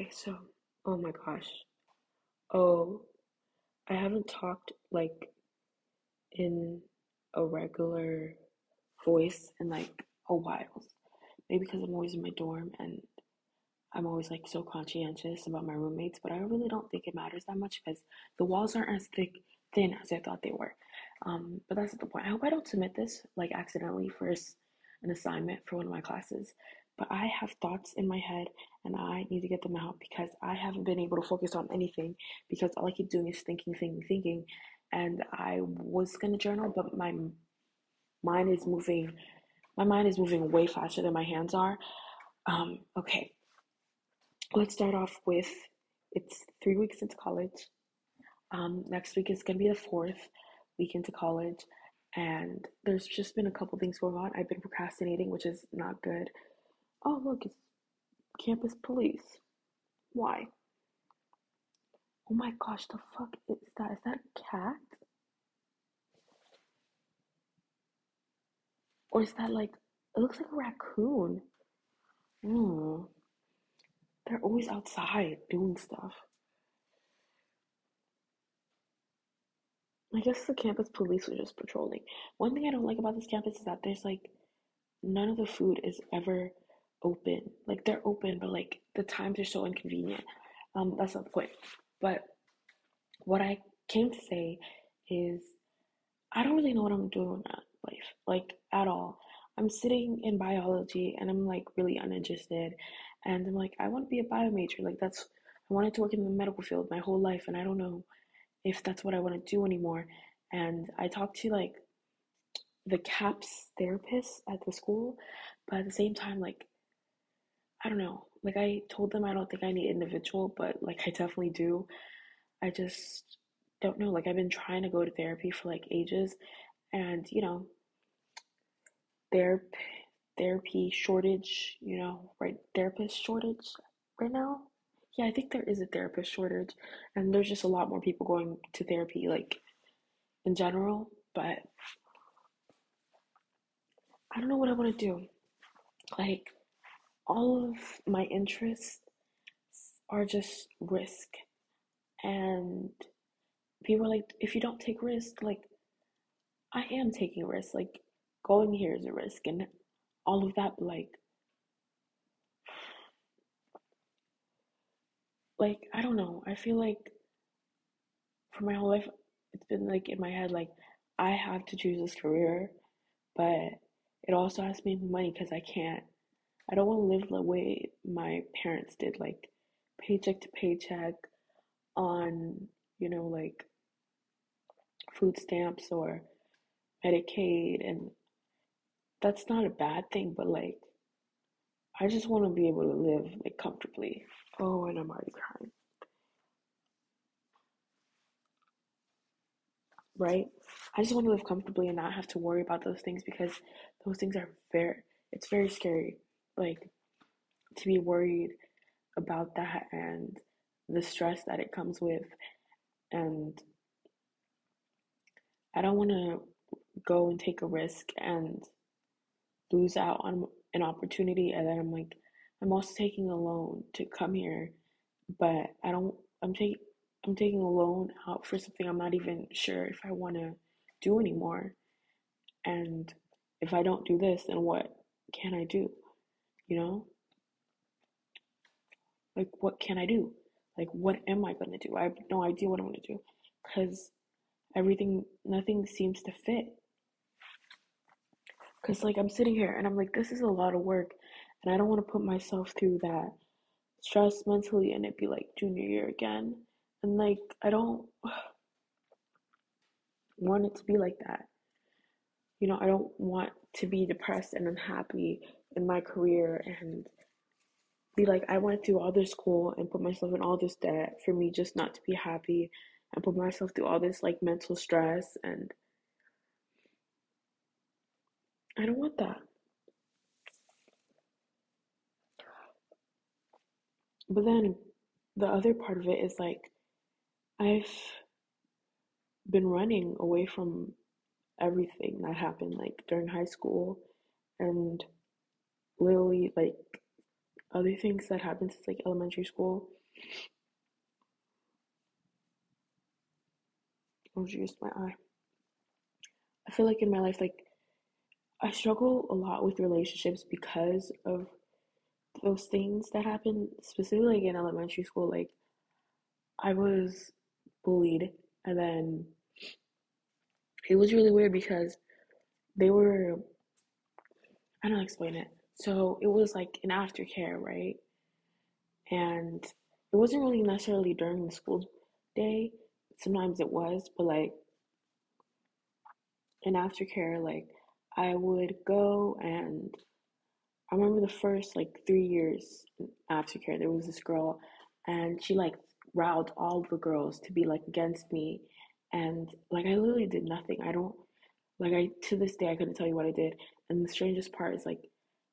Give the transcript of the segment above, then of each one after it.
Okay, so, oh my gosh. Oh, I haven't talked like in a regular voice in like a while. Maybe because I'm always in my dorm and I'm always like so conscientious about my roommates, but I really don't think it matters that much because the walls aren't as thick thin as I thought they were. Um, but that's the point. I hope I don't submit this like accidentally for an assignment for one of my classes. But I have thoughts in my head and I need to get them out because I haven't been able to focus on anything because all I keep doing is thinking, thinking, thinking. And I was gonna journal, but my mind is moving. My mind is moving way faster than my hands are. Um, okay, let's start off with it's three weeks into college. Um, next week is gonna be the fourth week into college, and there's just been a couple things going on. I've been procrastinating, which is not good. Oh, look, it's campus police. Why? Oh my gosh, the fuck is that? Is that a cat? Or is that like, it looks like a raccoon. Hmm. They're always outside doing stuff. I guess the campus police were just patrolling. One thing I don't like about this campus is that there's like none of the food is ever open. Like they're open, but like the times are so inconvenient. Um, that's not the point. But what I came to say is I don't really know what I'm doing in life, like at all. I'm sitting in biology and I'm like really uninterested. And I'm like, I want to be a bio major. Like that's I wanted to work in the medical field my whole life and I don't know if that's what I want to do anymore. And I talked to like the CAPS therapist at the school, but at the same time, like I don't know. Like I told them I don't think I need individual, but like I definitely do. I just don't know. Like I've been trying to go to therapy for like ages and you know, therapy therapy shortage, you know, right therapist shortage right now. Yeah, I think there is a therapist shortage and there's just a lot more people going to therapy like in general, but I don't know what I want to do. Like all of my interests are just risk. And people are like, if you don't take risk, like, I am taking risk. Like, going here is a risk, and all of that, like, like, I don't know. I feel like for my whole life, it's been like in my head, like, I have to choose this career, but it also has to be money because I can't I don't want to live the way my parents did, like paycheck to paycheck on, you know, like food stamps or Medicaid. And that's not a bad thing, but like, I just want to be able to live like comfortably. Oh, and I'm already crying. Right? I just want to live comfortably and not have to worry about those things because those things are very, it's very scary like to be worried about that and the stress that it comes with. And I don't want to go and take a risk and lose out on an opportunity and then I'm like I'm also taking a loan to come here but I don't I'm taking I'm taking a loan out for something I'm not even sure if I want to do anymore. And if I don't do this then what can I do you know? Like, what can I do? Like, what am I going to do? I have no idea what I'm going to do because everything, nothing seems to fit. Because, like, I'm sitting here and I'm like, this is a lot of work, and I don't want to put myself through that stress mentally and it'd be like junior year again. And, like, I don't want it to be like that. You know, I don't want to be depressed and unhappy in my career and be like, I went through all this school and put myself in all this debt for me just not to be happy and put myself through all this like mental stress and I don't want that. But then the other part of it is like I've been running away from everything that happened like during high school and literally like other things that happened since like elementary school. Oh, just my eye. I feel like in my life, like I struggle a lot with relationships because of those things that happened, specifically like in elementary school. Like I was bullied, and then it was really weird because they were I don't explain it. So it was like an aftercare, right? And it wasn't really necessarily during the school day. Sometimes it was, but like in aftercare, like I would go and I remember the first like three years aftercare, there was this girl and she like riled all the girls to be like against me. And like I literally did nothing. I don't like I to this day I couldn't tell you what I did. And the strangest part is like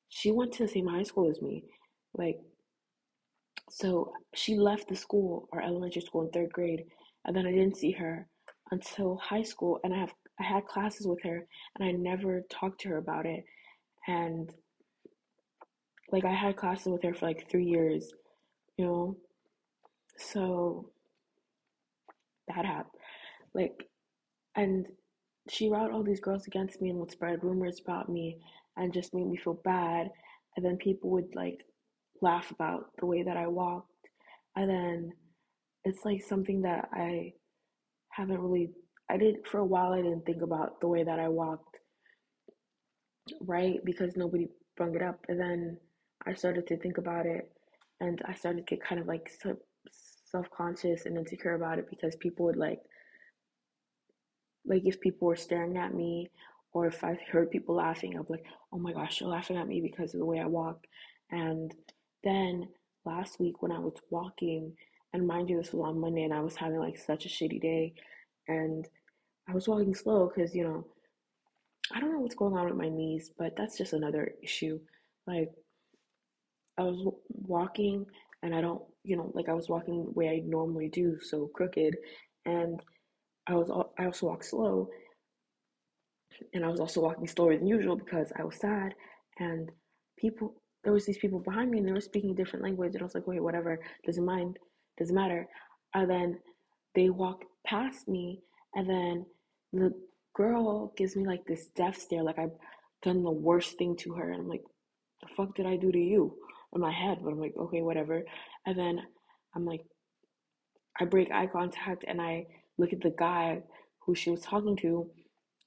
she went to the same high school as me. Like so she left the school or elementary school in third grade and then I didn't see her until high school and I have I had classes with her and I never talked to her about it. And like I had classes with her for like three years, you know. So that happened. Like and she riled all these girls against me and would spread rumors about me and just made me feel bad. And then people would like laugh about the way that I walked. And then it's like something that I haven't really I did for a while I didn't think about the way that I walked, right? Because nobody brought it up. And then I started to think about it and I started to get kind of like self conscious and insecure about it because people would like like if people were staring at me or if I heard people laughing, I'd be like, oh my gosh, you're laughing at me because of the way I walk. And then last week when I was walking, and mind you, this was on Monday and I was having like such a shitty day, and I was walking slow because, you know, I don't know what's going on with my knees, but that's just another issue. Like, I was walking and I don't, you know, like I was walking the way I normally do, so crooked, and I was I also walk slow, and I was also walking slower than usual because I was sad, and people there was these people behind me and they were speaking a different language, and I was like, wait, whatever, doesn't mind, doesn't matter, and then they walked past me, and then the girl gives me like this death stare, like I've done the worst thing to her, and I'm like, the fuck did I do to you? In my head, but I'm like, okay, whatever. And then I'm like, I break eye contact and I look at the guy who she was talking to,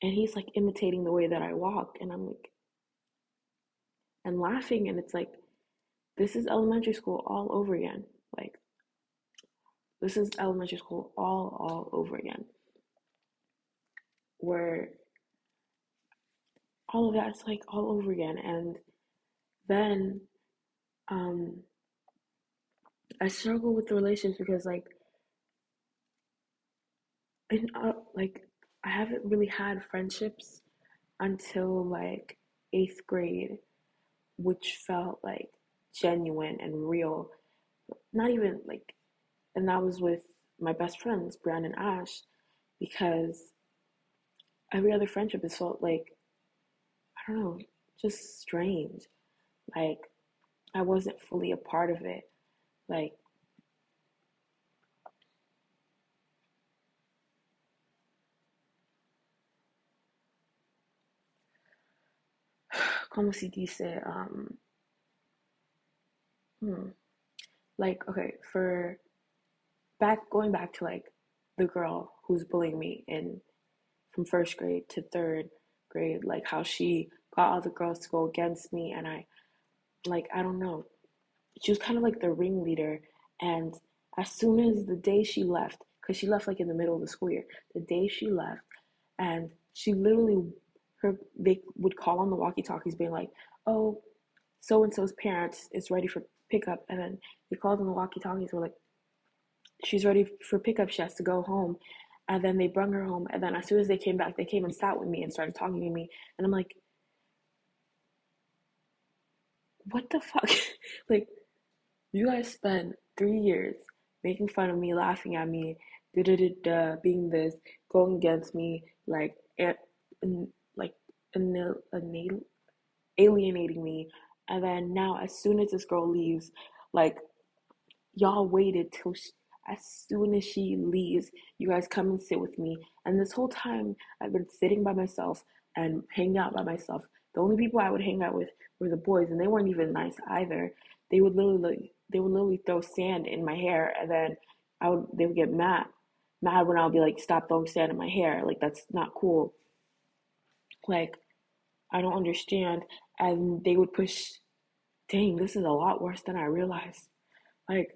and he's like imitating the way that I walk, and I'm like, and laughing, and it's like, this is elementary school all over again. Like, this is elementary school all all over again where all of that's like all over again and then um i struggle with the relations because like in uh, like i haven't really had friendships until like eighth grade which felt like genuine and real not even like and that was with my best friends brandon and ash because every other friendship has felt like I don't know, just strange. Like I wasn't fully a part of it. Like como si dice um hmm, like okay for back going back to like the girl who's bullying me in from first grade to third grade, like how she got all the girls to go against me, and I, like, I don't know. She was kind of like the ringleader, and as soon as the day she left, because she left like in the middle of the school year, the day she left, and she literally, her they would call on the walkie-talkies, being like, "Oh, so and so's parents is ready for pickup," and then they called on the walkie-talkies, were like, "She's ready for pickup. She has to go home." And then they brought her home. And then as soon as they came back, they came and sat with me and started talking to me. And I'm like, what the fuck? like, you guys spent three years making fun of me, laughing at me, da da da being this, going against me, like, and, and alienating me, And then now, as soon as this girl leaves, like y'all waited till she, as soon as she leaves, you guys come and sit with me. And this whole time, I've been sitting by myself and hanging out by myself. The only people I would hang out with were the boys, and they weren't even nice either. They would literally, they would literally throw sand in my hair, and then I would, they would get mad, mad when I'll be like, "Stop throwing sand in my hair! Like that's not cool." Like, I don't understand. And they would push. Dang, this is a lot worse than I realized. Like,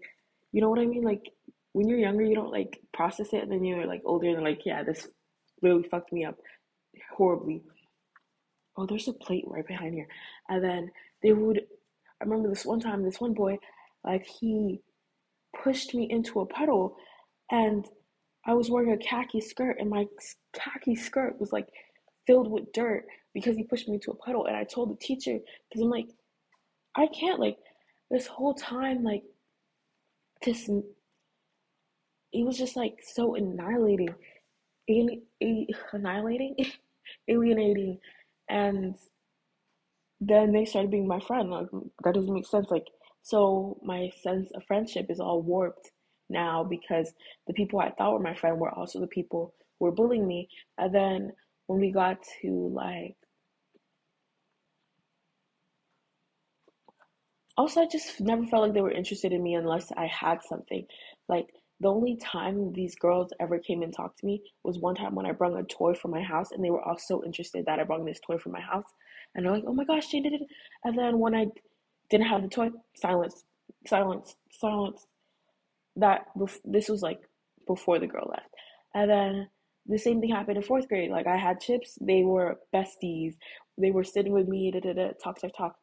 you know what I mean? Like, when you're younger, you don't like process it, and then you're like older, and like, yeah, this really fucked me up horribly. Oh, there's a plate right behind here. And then they would, I remember this one time, this one boy, like, he pushed me into a puddle, and I was wearing a khaki skirt, and my khaki skirt was like filled with dirt because he pushed me into a puddle. And I told the teacher, because I'm like, I can't, like, this whole time, like, this, it was just like so annihilating, annihilating, alienating. And then they started being my friend. Like, that doesn't make sense. Like, so my sense of friendship is all warped now because the people I thought were my friend were also the people who were bullying me. And then when we got to like also I just never felt like they were interested in me unless I had something. Like the only time these girls ever came and talked to me was one time when I brought a toy from my house and they were all so interested that I brought this toy from my house. And they're like, oh my gosh, she did it. And then when I didn't have the toy, silence, silence, silence. That this was like before the girl left. And then the same thing happened in fourth grade. Like I had chips, they were besties. They were sitting with me, da da da, talk, talk, talk.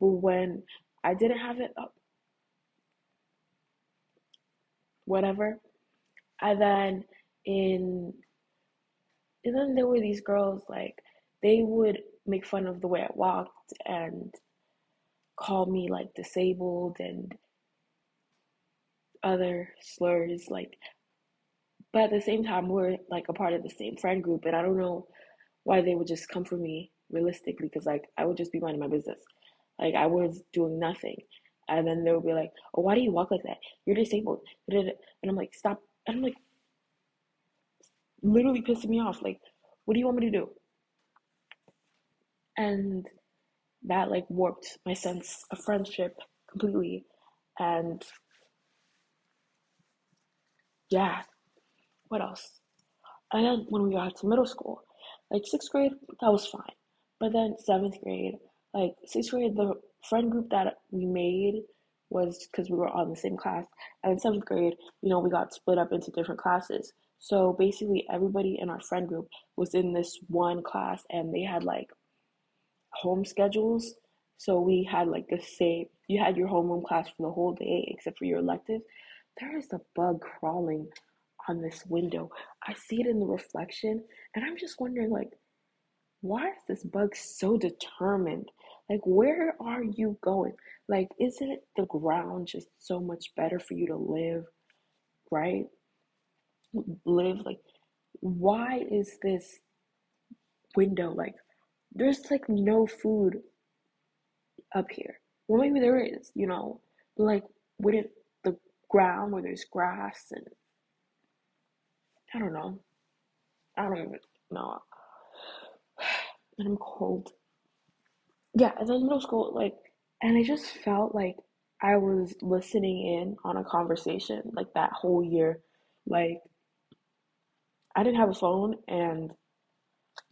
But when I didn't have it up, whatever. And then in, and then there were these girls like they would make fun of the way I walked and call me like disabled and other slurs like but at the same time, we're like a part of the same friend group, and I don't know why they would just come for me realistically, because like I would just be minding my business, like I was doing nothing, and then they would be like, "Oh, why do you walk like that? You're disabled," and I'm like, "Stop!" And I'm like, literally pissing me off. Like, what do you want me to do? And that like warped my sense of friendship completely, and yeah, what else? And then when we got to middle school, like sixth grade, that was fine. But then seventh grade, like sixth grade, the friend group that we made was because we were on the same class. And in seventh grade, you know, we got split up into different classes. So basically, everybody in our friend group was in this one class, and they had like home schedules. So we had like the same. You had your homeroom class for the whole day, except for your elective. There is a bug crawling on this window. I see it in the reflection, and I'm just wondering, like, why is this bug so determined? Like, where are you going? Like, isn't the ground just so much better for you to live, right? Live, like, why is this window like there's like no food up here? Well, maybe there is, you know, like, wouldn't the ground where there's grass and I don't know. I don't even know. And I'm cold. Yeah, and then middle school, like, and I just felt like I was listening in on a conversation like that whole year. Like, I didn't have a phone, and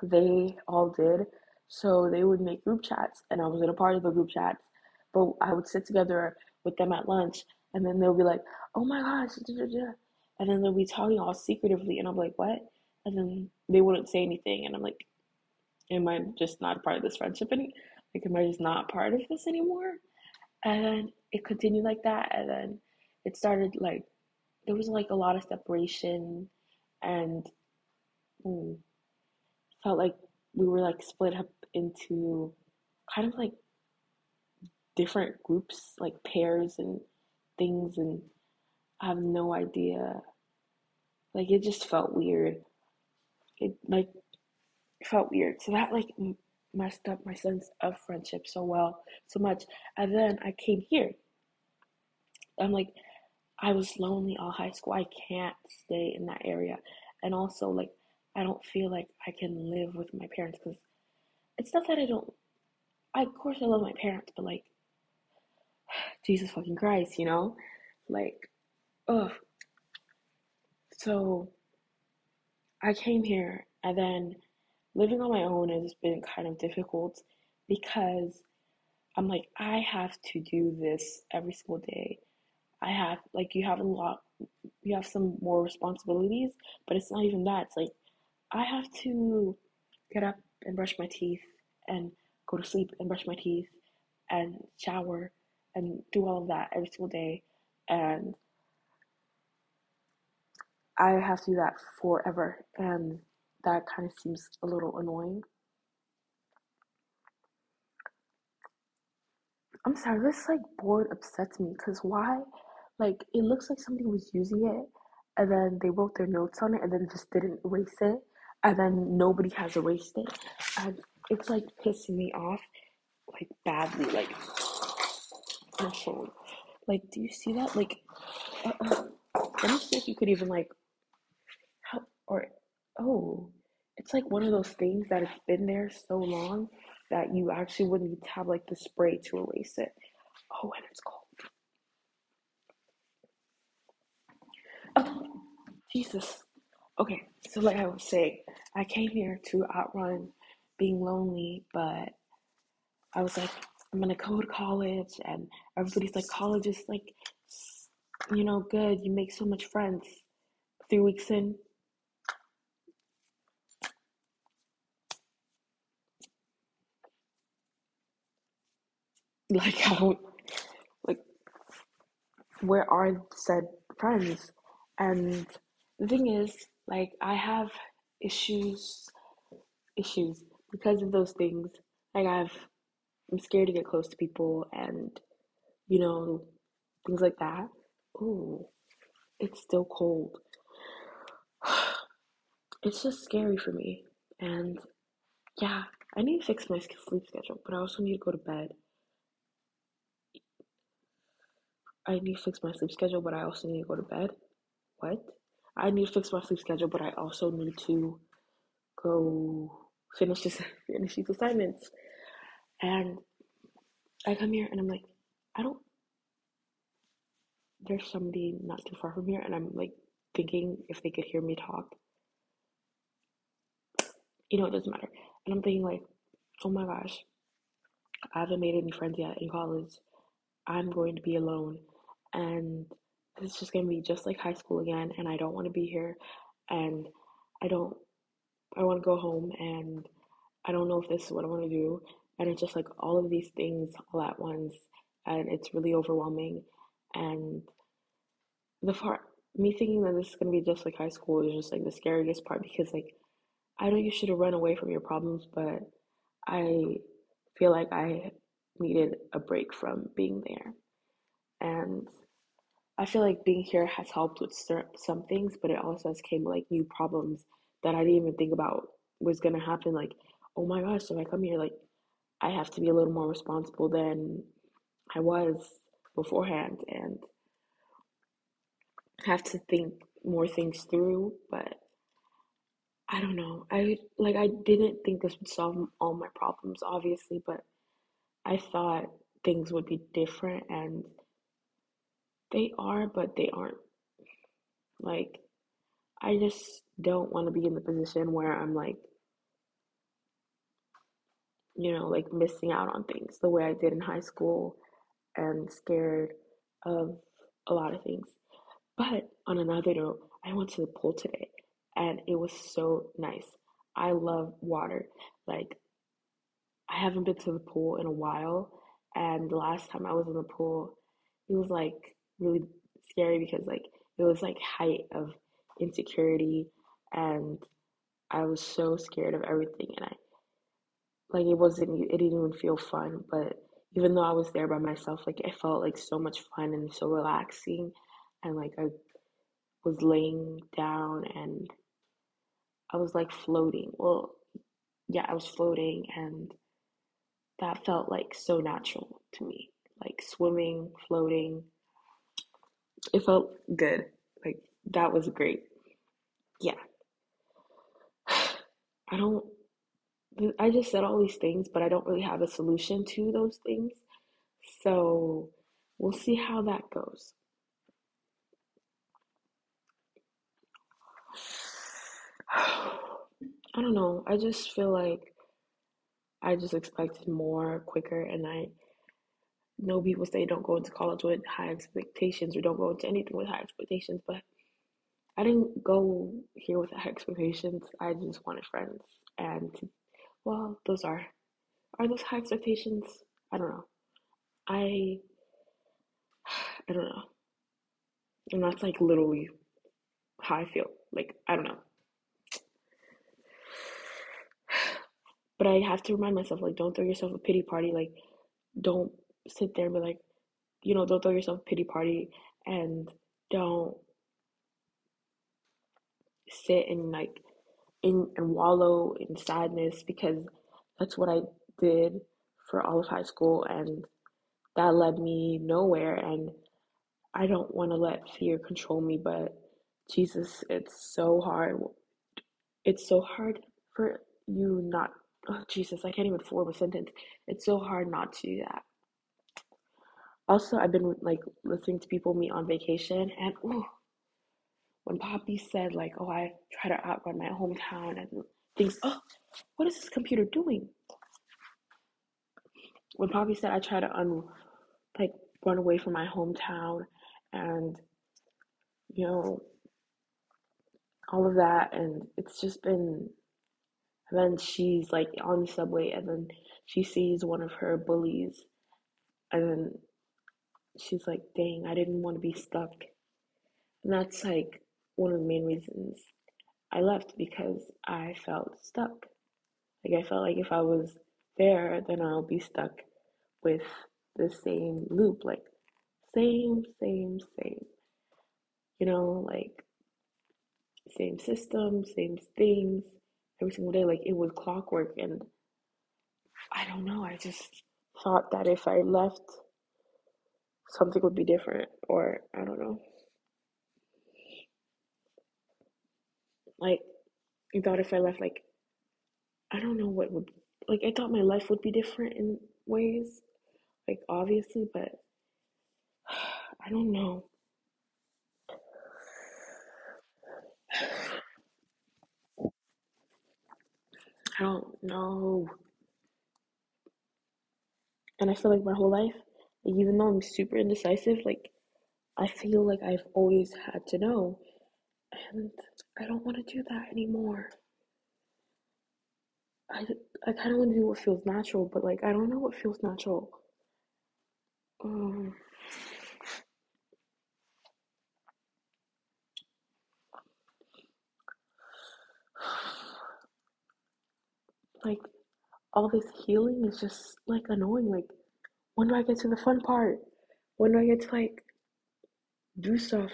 they all did. So they would make group chats, and I was in a part of the group chats. But I would sit together with them at lunch, and then they'll be like, "Oh my gosh," and then they'll be talking all secretively, and I'm like, what? And then they wouldn't say anything, and I'm like, am I just not a part of this friendship? Like, am I just not part of this anymore? And then it continued like that, and then it started like there was like a lot of separation, and mm, felt like we were like split up into kind of like different groups, like pairs and things, and I have no idea like it just felt weird. It like felt weird. So that like messed up my sense of friendship so well, so much. And then I came here. I'm like, I was lonely all high school. I can't stay in that area. And also, like, I don't feel like I can live with my parents because it's not that I don't. I, of course, I love my parents, but like, Jesus fucking Christ, you know? Like, ugh. So, I came here and then living on my own has been kind of difficult because I'm like, I have to do this every single day. I have, like, you have a lot, you have some more responsibilities, but it's not even that. It's like, I have to get up and brush my teeth and go to sleep and brush my teeth and shower and do all of that every single day. And I have to do that forever. And that kind of seems a little annoying. I'm sorry, this like board upsets me because why? Like, it looks like somebody was using it and then they wrote their notes on it and then just didn't erase it and then nobody has erased it. And it's like pissing me off like badly. Like. Like, do you see that? Like, uh, uh, let me see if you could even like help or oh, it's like one of those things that it's been there so long that you actually wouldn't need to have like the spray to erase it. Oh, and it's cold. Oh, Jesus. Okay, so like I was saying, I came here to outrun being lonely, but I was like, I'm gonna go to college, and everybody's like, college is like, you know, good. You make so much friends. Three weeks in, like, how, like, where are said friends? And the thing is, like, I have issues, issues because of those things. Like, I've, I'm scared to get close to people, and you know, things like that. Ooh, it's still cold. It's just scary for me. And yeah, I need to fix my sleep schedule, but I also need to go to bed. I need to fix my sleep schedule, but I also need to go to bed. What? I need to fix my sleep schedule, but I also need to go finish this finish these assignments. And I come here and I'm like, I don't there's somebody not too far from here and I'm like thinking if they could hear me talk. You know, it doesn't matter. And I'm thinking like, oh my gosh, I haven't made any friends yet in college. I'm going to be alone and it's just gonna be just like high school again and I don't wanna be here and I don't I wanna go home and I don't know if this is what I wanna do and it's just like all of these things all at once and it's really overwhelming and the part me thinking that this is gonna be just like high school is just like the scariest part because like I know you should have run away from your problems, but I feel like I needed a break from being there. And I feel like being here has helped with some things, but it also has came like new problems that I didn't even think about was gonna happen. Like, oh my gosh, if I come here, like I have to be a little more responsible than I was beforehand and have to think more things through, but I don't know. I like I didn't think this would solve all my problems obviously, but I thought things would be different and they are, but they aren't. Like I just don't want to be in the position where I'm like you know, like missing out on things the way I did in high school and scared of a lot of things. But on another note, I went to the pool today and it was so nice. I love water. Like, I haven't been to the pool in a while, and the last time I was in the pool, it was like really scary because like it was like height of insecurity, and I was so scared of everything, and I like it wasn't it didn't even feel fun, but even though I was there by myself, like it felt like so much fun and so relaxing, and like I was laying down and I was like floating. Well, yeah, I was floating and that felt like so natural to me. Like swimming, floating. It felt good. Like that was great. Yeah. I don't I just said all these things, but I don't really have a solution to those things. So we'll see how that goes. I don't know. I just feel like I just expected more quicker, and I know people say don't go into college with high expectations or don't go into anything with high expectations, but I didn't go here with high expectations. I just wanted friends, and well, those are are those high expectations? I don't know. I I don't know. And that's like literally how I feel. Like I don't know. But I have to remind myself, like, don't throw yourself a pity party. Like, don't sit there and be like, you know, don't throw yourself a pity party and don't sit and like in and wallow in sadness because that's what I did for all of high school and that led me nowhere and I don't want to let fear control me but Jesus it's so hard it's so hard for you not oh Jesus, I can't even form a sentence. It's so hard not to do that. Also, I've been like listening to people meet on vacation, and ooh, when Poppy said like, "Oh, I try to outrun my hometown," and things, oh, what is this computer doing? When Poppy said, "I try to un like run away from my hometown," and you know all of that, and it's just been and then she's like on the subway, and then she sees one of her bullies, and then she's like, dang, I didn't want to be stuck. And that's like one of the main reasons I left because I felt stuck. Like, I felt like if I was there, then I'll be stuck with the same loop, like, same, same, same. You know, like, same system, same things, every single day. Like it was clockwork. And I don't know. I just thought that if I left, something would be different. Or I don't know. Like, I thought if I left, like, I don't know what would, like, I thought my life would be different in ways. Like, obviously, but I don't know. I don't know. And I feel like my whole life, like, even though I'm super indecisive, like, I feel like I've always had to know. And I don't want to do that anymore. I, I kind of want to do what feels natural, but like, I don't know what feels natural. Um, like, all this healing is just like annoying. Like, when do I get to the fun part? When do I get to like do stuff?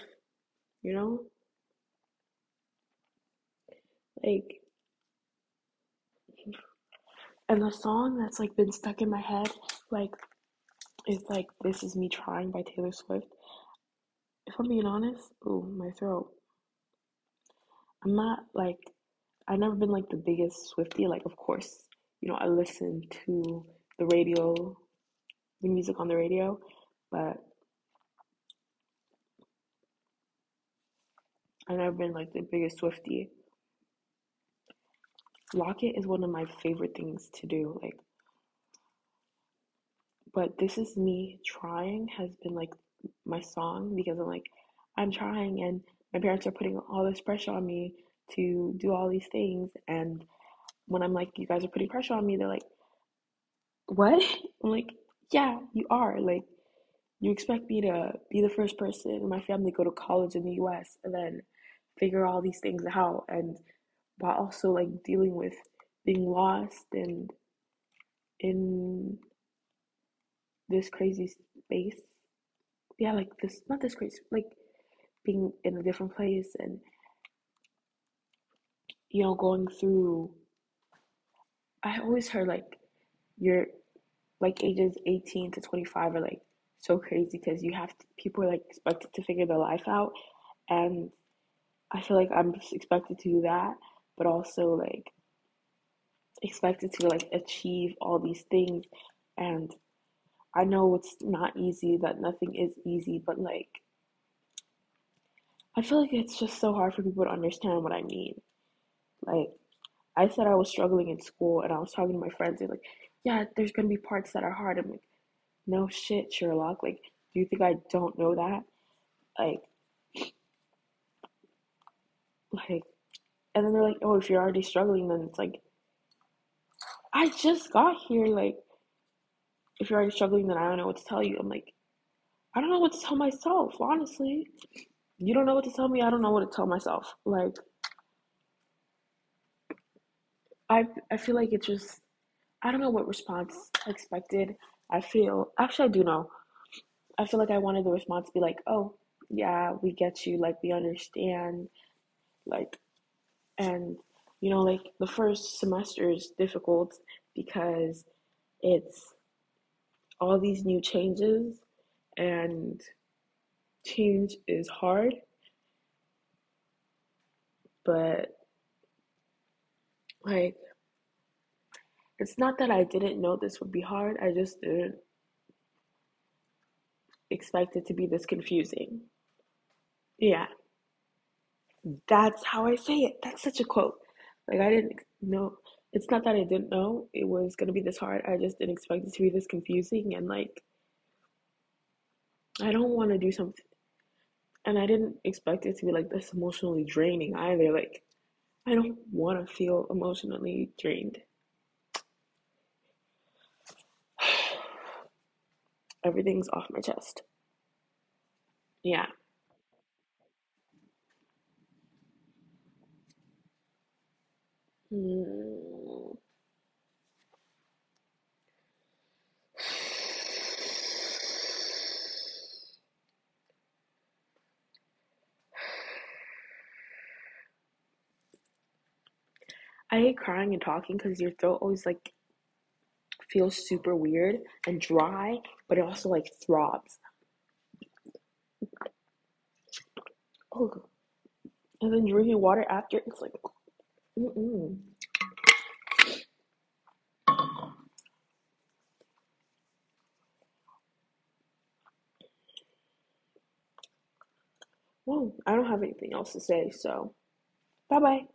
You know? Like, and the song that's like been stuck in my head, like, is like This Is Me Trying by Taylor Swift. If I'm being honest, ooh, my throat. I'm not like, I've never been like the biggest Swiftie. Like, of course, you know, I listen to the radio, the music on the radio, but I've never been like the biggest Swiftie. Lock It is one of my favorite things to do. Like, but this is me trying has been like my song because I'm like, I'm trying and my parents are putting all this pressure on me to do all these things. And when I'm like, you guys are putting pressure on me, they're like, what? I'm like, yeah, you are. Like, you expect me to be the first person in my family go to college in the US and then figure all these things out and while also like dealing with being lost and in this crazy space. Yeah, like this, not this crazy, like being in a different place and, you know, going through. I always heard like you're like ages 18 to 25 are like so crazy because you have to, people are like expected to figure their life out. And I feel like I'm expected to do that but also like expected to like achieve all these things. And I know it's not easy that nothing is easy but like I feel like it's just so hard for people to understand what I mean. Like I said I was struggling in school and I was talking to my friends and like yeah there's gonna be parts that are hard I'm like no shit Sherlock like do you think I don't know that like like and then they're like oh if you're already struggling then it's like I just got here. Like, if you're already struggling, then I don't know what to tell you. I'm like, I don't know what to tell myself, honestly. You don't know what to tell me, I don't know what to tell myself. Like, I I feel like it's just I don't know what response I expected. I feel actually I do know. I feel like I wanted the response to be like, oh yeah, we get you, like we understand, like and you know, like the first semester is difficult because it's all these new changes and change is hard but like it's not that I didn't know this would be hard I just didn't expect it to be this confusing yeah that's how I say it that's such a quote like I didn't know it's not that I didn't know it was gonna be this hard I just didn't expect it to be this confusing and like I don't want to do something and I didn't expect it to be like this emotionally draining either. Like, I don't want to feel emotionally drained. Everything's off my chest. Yeah. Hmm. I hate crying and talking because your throat always like feels super weird and dry, but it also like throbs. Oh, and then drinking water after, it's like, mm-mm. Well, I don't have anything else to say, so bye bye.